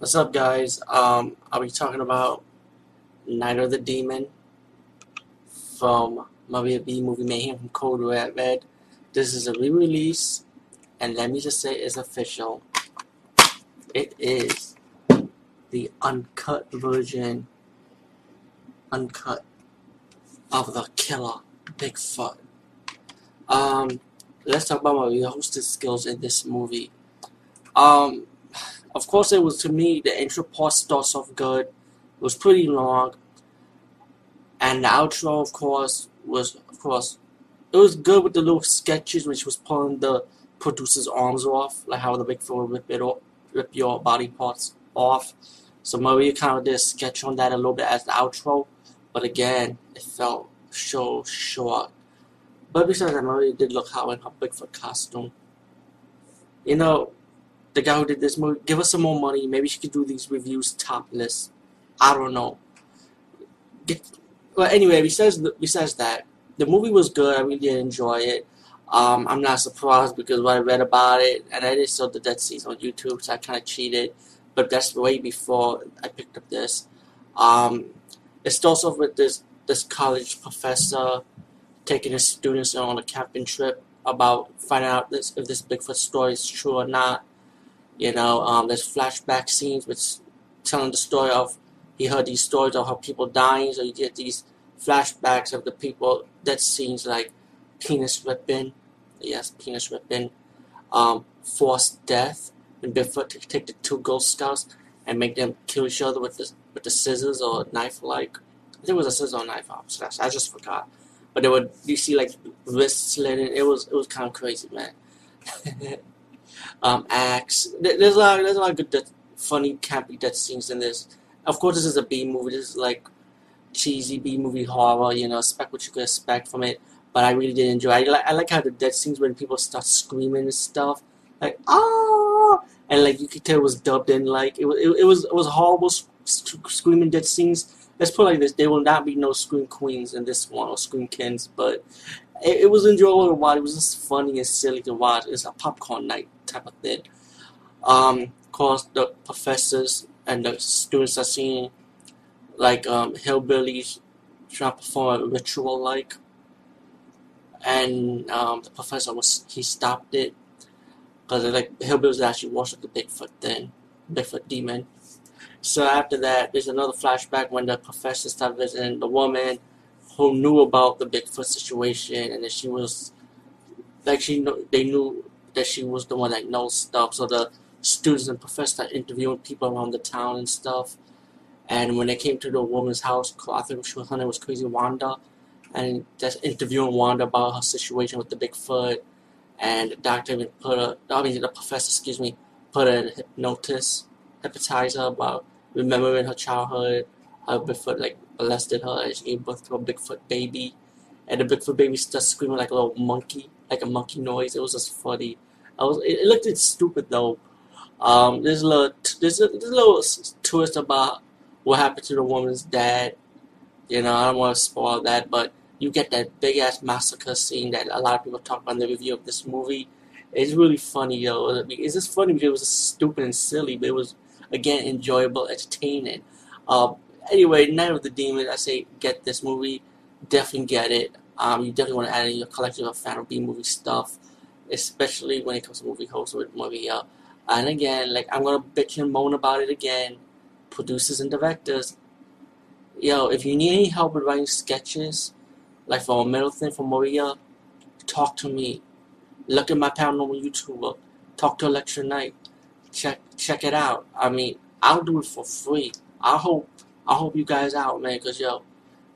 What's up, guys? Um, I'll be talking about Night of the Demon from Maria B Movie Mayhem from Code Red Red. This is a re-release, and let me just say it's official. It is the uncut version, uncut of the killer Bigfoot. Um, let's talk about my hosted skills in this movie. Um, of course, it was to me the intro part starts off good. It was pretty long, and the outro, of course, was of course it was good with the little sketches, which was pulling the producer's arms off, like how the Bigfoot would rip it off, rip your body parts off. So Maria kind of did a sketch on that a little bit as the outro, but again, it felt so short. But besides that, Maria did look hot in her Bigfoot costume. You know, the guy who did this movie, give us some more money. Maybe she could do these reviews topless. I don't know. Get, well, anyway, besides besides that, the movie was good. I really did enjoy it. Um, I'm not surprised because when I read about it, and I just saw the dead scenes on YouTube, so I kind of cheated. But that's way before I picked up this. Um, it starts off with this this college professor taking his students on a camping trip about finding out this, if this Bigfoot story is true or not. You know, um, there's flashback scenes which telling the story of he heard these stories of how people dying, so you get these flashbacks of the people that scenes like penis ripping, yes, penis ripping, um, forced death, and before to take the two Girl Scouts and make them kill each other with the with the scissors or knife like. I think it was a scissor or knife I just forgot. But they would you see like wrists slitting. It was it was kind of crazy, man. um, axe. There's a lot, there's a lot of good, death, funny, campy death scenes in this. Of course, this is a B movie. This is like cheesy B movie horror. You know, expect what you could expect from it. But I really did enjoy. It. I like, I like how the death scenes when people start screaming and stuff, like ah, and like you could tell it was dubbed in. Like it was, it, it was, it was horrible screaming death scenes. Let's put it like this: there will not be no scream queens in this one or scream kings, but it, it was enjoyable to watch. It was just funny and silly to watch. It's a popcorn night type of thing. Um, of course, the professors and the students are seeing like um, hillbillies trying to perform a ritual like, and um, the professor was he stopped it because like hillbillies actually worship the Bigfoot thing, Bigfoot demon. So after that, there's another flashback when the professor started visiting the woman who knew about the Bigfoot situation, and that she was like she know they knew that she was the one that knows stuff. So the students and professors started interviewing people around the town and stuff. And when they came to the woman's house, I think she was, her name was Crazy Wanda, and just interviewing Wanda about her situation with the Bigfoot. And the doctor even put a, I mean, the professor, excuse me, put a hypnosis, hypnotize her about remembering her childhood, how Bigfoot like molested her, and she gave birth to a Bigfoot baby. And the Bigfoot baby started screaming like a little monkey, like a monkey noise. It was just funny. I was, it, it looked stupid though. Um, there's a little, there's a, there's a little twist about what happened to the woman's dad. You know, I don't want to spoil that, but you get that big ass massacre scene that a lot of people talk about in the review of this movie. It's really funny, though. It's just funny because it was stupid and silly, but it was again enjoyable, entertaining. Uh, anyway, Night of the Demon. I say get this movie. Definitely get it. Um, you definitely want to add in your collection of fan of B movie stuff, especially when it comes to movie hosts with Maria. And again, like I'm gonna bitch and moan about it again producers and directors, yo, if you need any help with writing sketches, like for a Middleton, for Maria, talk to me. Look at my paranormal YouTuber. Talk to Electra Knight. Check check it out. I mean, I'll do it for free. I hope I hope you guys out, man, cause yo,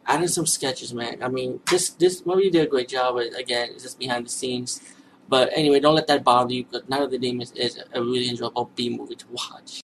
Did some sketches, man. I mean, this this Maria did a great job. Again, it's just behind the scenes. But anyway, don't let that bother you. Because Night of the Demons is a really enjoyable B movie to watch.